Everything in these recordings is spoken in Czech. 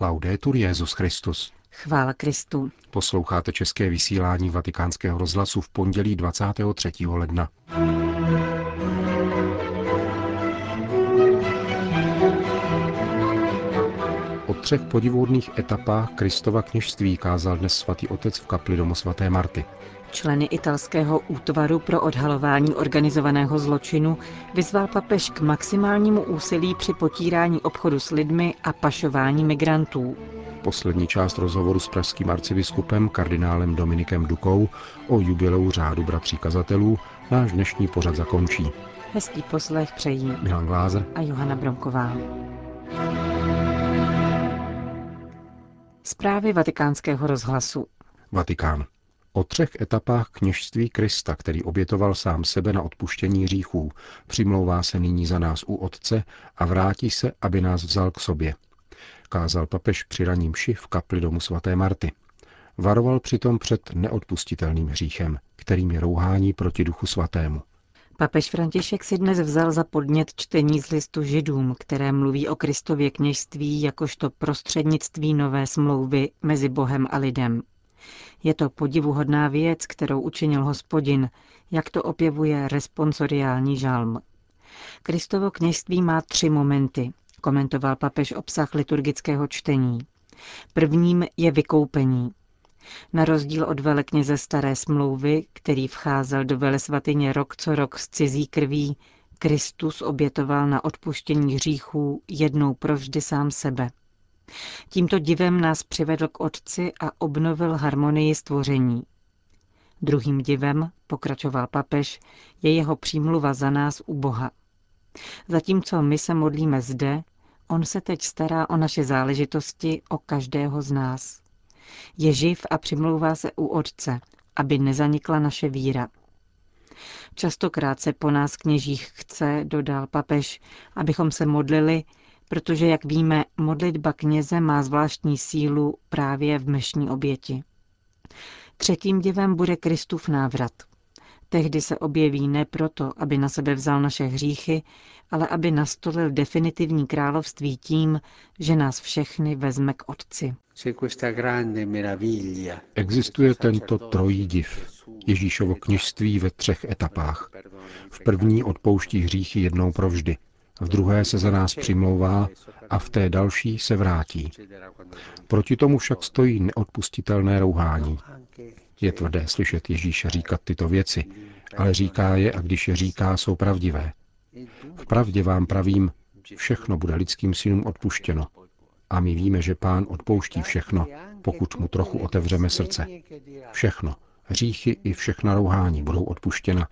Laudetur Jezus Christus. Chvála Kristu. Posloucháte české vysílání Vatikánského rozhlasu v pondělí 23. ledna. Třech podivuhodných etapách Kristova kněžství kázal dnes svatý otec v kapli domu svaté Marty. Členy italského útvaru pro odhalování organizovaného zločinu vyzval papež k maximálnímu úsilí při potírání obchodu s lidmi a pašování migrantů. Poslední část rozhovoru s pražským arcibiskupem kardinálem Dominikem Dukou o jubileu řádu bratří kazatelů náš dnešní pořad zakončí. Hezký poslech přejí Milan Glázer a Johana Bromková. Zprávy vatikánského rozhlasu. Vatikán. O třech etapách kněžství Krista, který obětoval sám sebe na odpuštění hříchů, přimlouvá se nyní za nás u Otce a vrátí se, aby nás vzal k sobě. Kázal papež při raním ši v kapli domu svaté Marty. Varoval přitom před neodpustitelným hříchem, kterým je rouhání proti duchu svatému. Papež František si dnes vzal za podnět čtení z listu židům, které mluví o Kristově kněžství jakožto prostřednictví nové smlouvy mezi Bohem a lidem. Je to podivuhodná věc, kterou učinil hospodin, jak to opěvuje responsoriální žalm. Kristovo kněžství má tři momenty, komentoval papež obsah liturgického čtení. Prvním je vykoupení. Na rozdíl od velekněze staré smlouvy, který vcházel do velesvatyně rok co rok z cizí krví, Kristus obětoval na odpuštění hříchů jednou provždy sám sebe. Tímto divem nás přivedl k Otci a obnovil harmonii stvoření. Druhým divem, pokračoval papež, je jeho přímluva za nás u Boha. Zatímco my se modlíme zde, on se teď stará o naše záležitosti, o každého z nás. Je živ a přimlouvá se u Otce, aby nezanikla naše víra. Častokrát se po nás kněžích chce, dodal papež, abychom se modlili, protože, jak víme, modlitba kněze má zvláštní sílu právě v mešní oběti. Třetím děvem bude Kristův návrat. Tehdy se objeví ne proto, aby na sebe vzal naše hříchy, ale aby nastolil definitivní království tím, že nás všechny vezme k Otci. Existuje tento trojí div, Ježíšovo kněžství ve třech etapách. V první odpouští hříchy jednou provždy, v druhé se za nás přimlouvá a v té další se vrátí. Proti tomu však stojí neodpustitelné rouhání. Je tvrdé slyšet Ježíše říkat tyto věci, ale říká je a když je říká, jsou pravdivé. V pravdě vám pravím, všechno bude lidským synům odpuštěno. A my víme, že pán odpouští všechno, pokud mu trochu otevřeme srdce. Všechno, hříchy i všechna rouhání budou odpuštěna,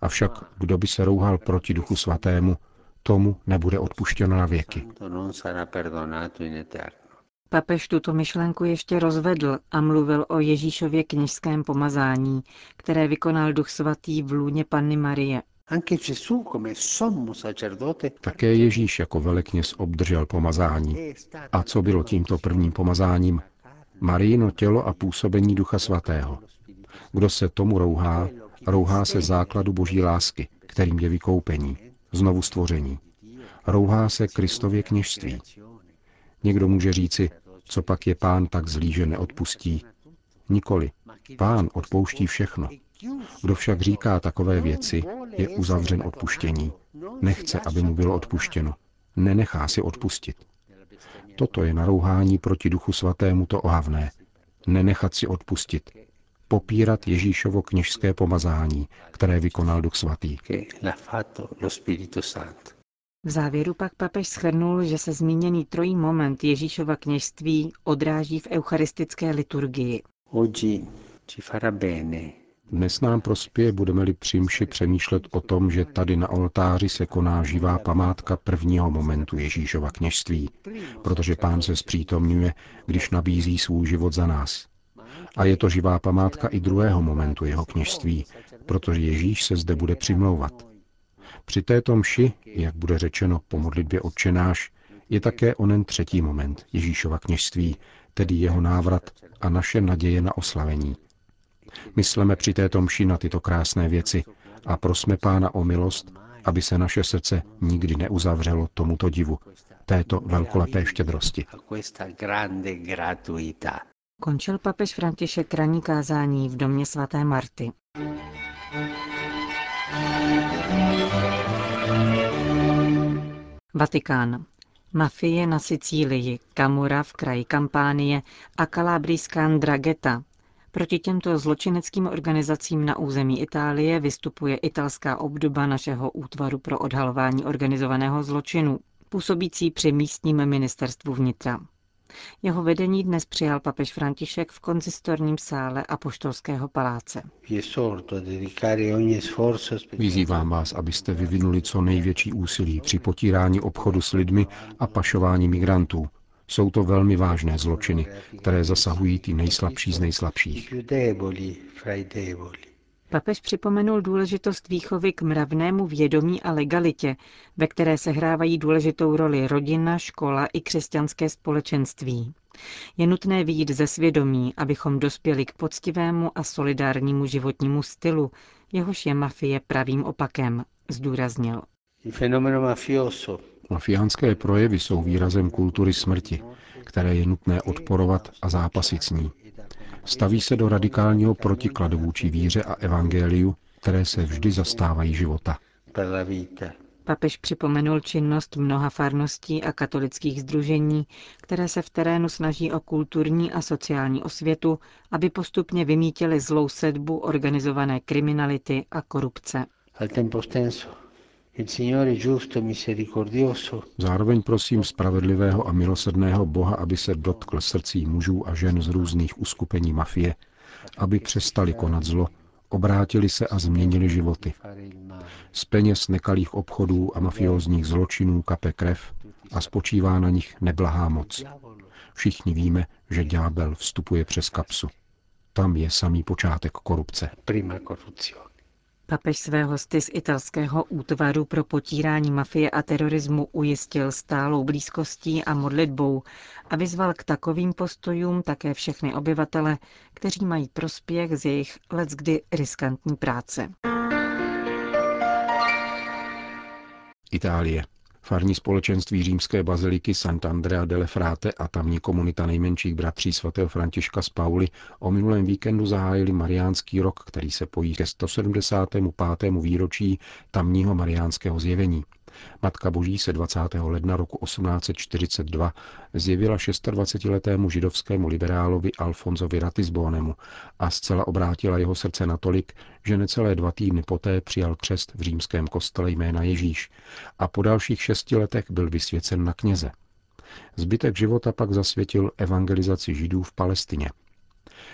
avšak kdo by se rouhal proti duchu svatému, tomu nebude odpuštěno na věky. Papež tuto myšlenku ještě rozvedl a mluvil o Ježíšově kněžském pomazání, které vykonal Duch Svatý v lůně Panny Marie. Také Ježíš jako velekněz obdržel pomazání. A co bylo tímto prvním pomazáním? Marijino tělo a působení Ducha Svatého. Kdo se tomu rouhá, rouhá se základu boží lásky, kterým je vykoupení, znovu stvoření. Rouhá se Kristově kněžství. Někdo může říci, co pak je pán tak zlý, že neodpustí. Nikoli. Pán odpouští všechno. Kdo však říká takové věci, je uzavřen odpuštění. Nechce, aby mu bylo odpuštěno. Nenechá si odpustit. Toto je narouhání proti duchu svatému to ohavné. Nenechat si odpustit. Popírat Ježíšovo kněžské pomazání, které vykonal duch svatý. V závěru pak papež shrnul, že se zmíněný trojí moment Ježíšova kněžství odráží v eucharistické liturgii. Dnes nám prospěje, budeme-li při přemýšlet o tom, že tady na oltáři se koná živá památka prvního momentu Ježíšova kněžství, protože pán se zpřítomňuje, když nabízí svůj život za nás. A je to živá památka i druhého momentu jeho kněžství, protože Ježíš se zde bude přimlouvat. Při této mši, jak bude řečeno po modlitbě odčenáš, je také onen třetí moment Ježíšova kněžství, tedy jeho návrat a naše naděje na oslavení. Mysleme při této mši na tyto krásné věci a prosme Pána o milost, aby se naše srdce nikdy neuzavřelo tomuto divu, této velkolepé štědrosti. Končil papež František ranní kázání v domě svaté Marty. Vatikán. Mafie na Sicílii, Kamura v kraji Kampánie a kalábrijská Ndrageta. Proti těmto zločineckým organizacím na území Itálie vystupuje italská obdoba našeho útvaru pro odhalování organizovaného zločinu, působící při místním ministerstvu vnitra. Jeho vedení dnes přijal papež František v konzistorním sále Apoštolského paláce. Vyzývám vás, abyste vyvinuli co největší úsilí při potírání obchodu s lidmi a pašování migrantů. Jsou to velmi vážné zločiny, které zasahují ty nejslabší z nejslabších. Papež připomenul důležitost výchovy k mravnému vědomí a legalitě, ve které se hrávají důležitou roli rodina, škola i křesťanské společenství. Je nutné výjít ze svědomí, abychom dospěli k poctivému a solidárnímu životnímu stylu, jehož je mafie pravým opakem, zdůraznil. Mafiánské projevy jsou výrazem kultury smrti, které je nutné odporovat a zápasit s ní. Staví se do radikálního protikladu vůči víře a evangeliu, které se vždy zastávají života. Papež připomenul činnost mnoha farností a katolických združení, které se v terénu snaží o kulturní a sociální osvětu, aby postupně vymítili zlou sedbu organizované kriminality a korupce. Zároveň prosím spravedlivého a milosrdného Boha, aby se dotkl srdcí mužů a žen z různých uskupení mafie, aby přestali konat zlo, obrátili se a změnili životy. Z peněz nekalých obchodů a mafiózních zločinů kape krev a spočívá na nich neblahá moc. Všichni víme, že ďábel vstupuje přes kapsu. Tam je samý počátek korupce. Papež své hosty z italského útvaru pro potírání mafie a terorismu ujistil stálou blízkostí a modlitbou a vyzval k takovým postojům také všechny obyvatele, kteří mají prospěch z jejich leckdy riskantní práce. Itálie. Farní společenství římské baziliky Sant'Andrea delle Frate a tamní komunita nejmenších bratří svatého Františka z Pauli o minulém víkendu zahájili Mariánský rok, který se pojí ke 175. výročí tamního mariánského zjevení. Matka Boží se 20. ledna roku 1842 zjevila 26-letému židovskému liberálovi Alfonzovi Ratisbonemu a zcela obrátila jeho srdce natolik, že necelé dva týdny poté přijal křest v římském kostele jména Ježíš a po dalších šesti letech byl vysvěcen na kněze. Zbytek života pak zasvětil evangelizaci židů v Palestině.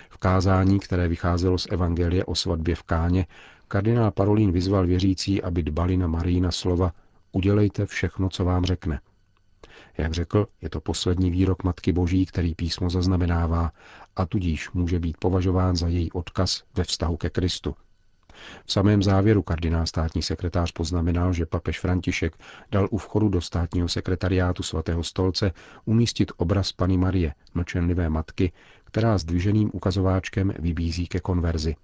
V kázání, které vycházelo z Evangelie o svatbě v Káně, kardinál Parolín vyzval věřící, aby dbali na Marína slova udělejte všechno, co vám řekne. Jak řekl, je to poslední výrok Matky Boží, který písmo zaznamenává a tudíž může být považován za její odkaz ve vztahu ke Kristu. V samém závěru kardinál státní sekretář poznamenal, že papež František dal u vchodu do státního sekretariátu svatého stolce umístit obraz Pany Marie, mlčenlivé matky, která s dviženým ukazováčkem vybízí ke konverzi.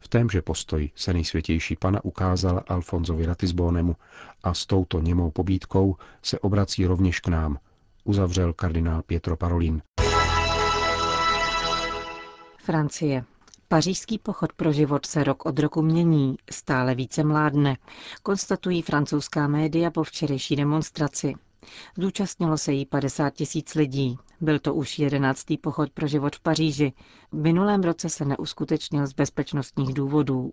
V témže postoji se nejsvětější pana ukázal Alfonzovi Ratisbonemu a s touto němou pobídkou se obrací rovněž k nám, uzavřel kardinál Pietro Parolin. Francie. Pařížský pochod pro život se rok od roku mění, stále více mládne, konstatují francouzská média po včerejší demonstraci. Zúčastnilo se jí 50 tisíc lidí. Byl to už jedenáctý pochod pro život v Paříži. V minulém roce se neuskutečnil z bezpečnostních důvodů.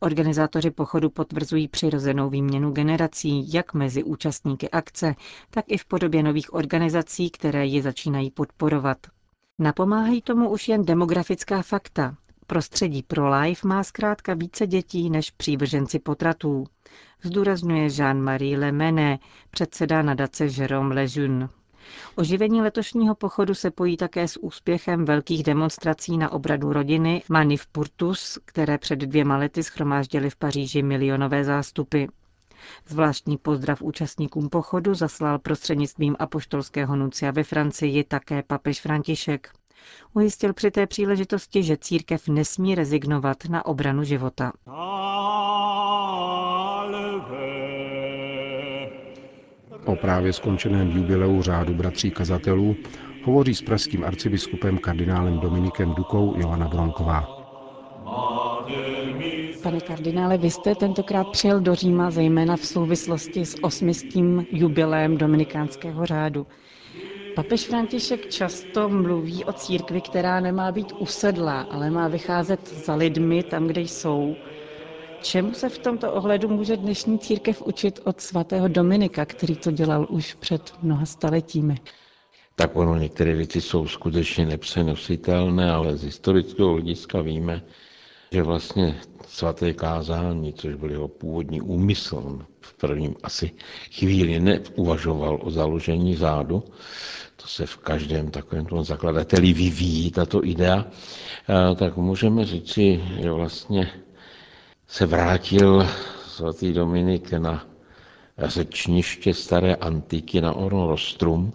Organizátoři pochodu potvrzují přirozenou výměnu generací jak mezi účastníky akce, tak i v podobě nových organizací, které ji začínají podporovat. Napomáhají tomu už jen demografická fakta. Prostředí pro life má zkrátka více dětí než přívrženci potratů, zdůrazňuje Jean-Marie Lemene, předseda nadace Jérôme Lejeune. Oživení letošního pochodu se pojí také s úspěchem velkých demonstrací na obradu rodiny Manif Purtus, které před dvěma lety schromáždily v Paříži milionové zástupy. Zvláštní pozdrav účastníkům pochodu zaslal prostřednictvím apoštolského nuncia ve Francii také papež František. Ujistil při té příležitosti, že církev nesmí rezignovat na obranu života. O právě skončeném jubileu řádu bratří kazatelů hovoří s pražským arcibiskupem kardinálem Dominikem Dukou Johana Bronková. Pane kardinále, vy jste tentokrát přijel do Říma zejména v souvislosti s osmistým jubilem dominikánského řádu. Papež František často mluví o církvi, která nemá být usedlá, ale má vycházet za lidmi tam, kde jsou. Čemu se v tomto ohledu může dnešní církev učit od svatého Dominika, který to dělal už před mnoha staletími? Tak ono, některé věci jsou skutečně nepřenositelné, ale z historického hlediska víme, že vlastně svaté kázání, což byl jeho původní úmysl, v prvním asi chvíli neuvažoval o založení zádu, se v každém takovém tom zakladateli vyvíjí, tato idea, tak můžeme říci, že vlastně se vrátil svatý Dominik na řečniště staré antiky na Orno Rostrum,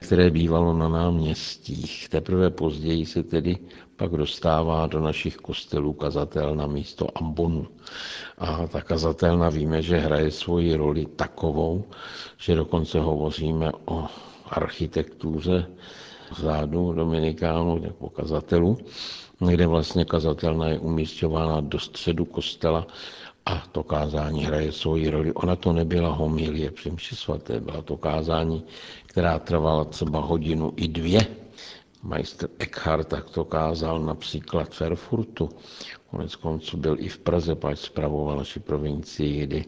které bývalo na náměstích. Teprve později se tedy pak dostává do našich kostelů kazatel na místo ambonu. A ta kazatelna víme, že hraje svoji roli takovou, že dokonce hovoříme o architektuře zádu Dominikánu jako kazatelů, kde vlastně kazatelna je umístěvána do středu kostela a to kázání hraje svoji roli. Ona to nebyla homilie při mši svaté, byla to kázání, která trvala třeba hodinu i dvě. Majster Eckhart tak to kázal například v Erfurtu. Konec konců byl i v Praze, pač zpravoval naši provincii, kdy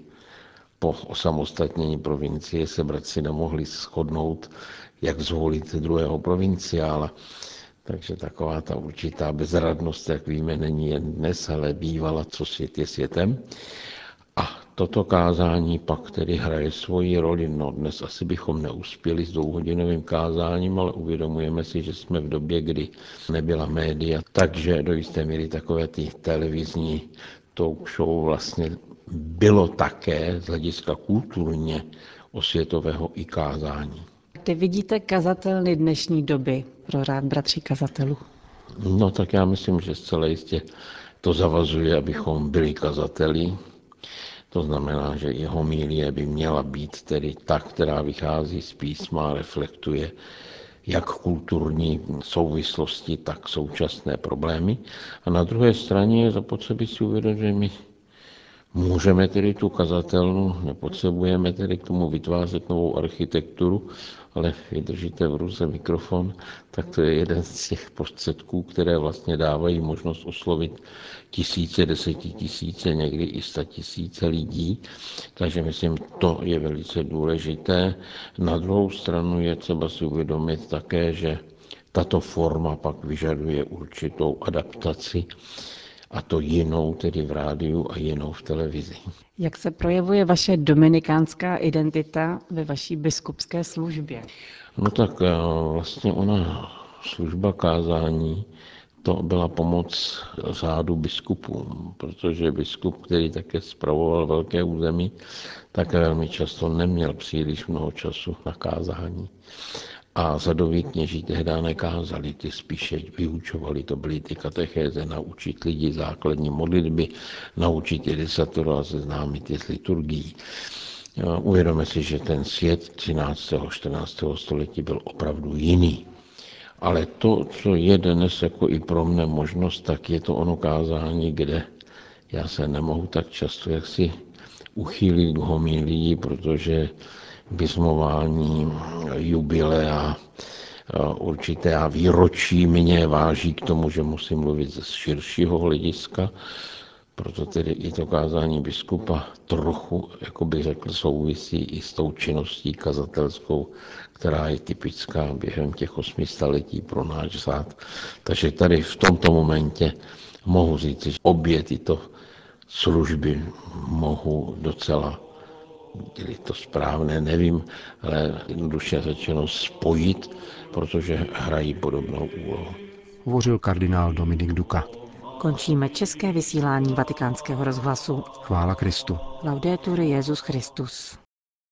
po osamostatnění provincie se bratři nemohli shodnout, jak zvolit druhého provinciála. Takže taková ta určitá bezradnost, jak víme, není jen dnes, ale bývala, co svět je světem. A toto kázání pak tedy hraje svoji roli. No dnes asi bychom neuspěli s dvouhodinovým kázáním, ale uvědomujeme si, že jsme v době, kdy nebyla média, takže do jisté míry takové ty televizní talk show vlastně bylo také z hlediska kulturně osvětového i kázání. Ty vidíte kazatelny dnešní doby pro rád bratří kazatelů? No tak já myslím, že zcela jistě to zavazuje, abychom byli kazateli. To znamená, že jeho mílie by měla být tedy ta, která vychází z písma a reflektuje jak kulturní souvislosti, tak současné problémy. A na druhé straně je zapotřebí si uvědomit, že my můžeme tedy tu kazatelnu, nepotřebujeme tedy k tomu vytvářet novou architekturu, ale vydržíte v ruce mikrofon, tak to je jeden z těch prostředků, které vlastně dávají možnost oslovit tisíce, desetitisíce, někdy i tisíce lidí. Takže myslím, to je velice důležité. Na druhou stranu je třeba si uvědomit také, že tato forma pak vyžaduje určitou adaptaci a to jinou tedy v rádiu a jinou v televizi. Jak se projevuje vaše dominikánská identita ve vaší biskupské službě? No tak eh, vlastně ona služba kázání, to byla pomoc řádu biskupům, protože biskup, který také spravoval velké území, tak velmi často neměl příliš mnoho času na kázání. A zadoví kněží tehdy nekázali, ty spíše vyučovali, to byly ty katechéze, naučit lidi základní modlitby, naučit je desatoro a seznámit je s liturgií. Uvědomíme si, že ten svět 13. a 14. století byl opravdu jiný. Ale to, co je dnes jako i pro mne možnost, tak je to ono kázání, kde já se nemohu tak často jaksi uchýlit k homilii, protože bismování, jubilea, určité a výročí mě váží k tomu, že musím mluvit ze širšího hlediska, proto tedy i to kázání biskupa trochu, jako by řekl, souvisí i s tou činností kazatelskou, která je typická během těch osmi staletí pro náš zád. Takže tady v tomto momentě mohu říct, že obě tyto služby mohu docela je to správné, nevím, ale jednoduše řečeno spojit, protože hrají podobnou úlohu. Hovořil kardinál Dominik Duka. Končíme české vysílání vatikánského rozhlasu. Chvála Kristu. Laudetur Jezus Christus.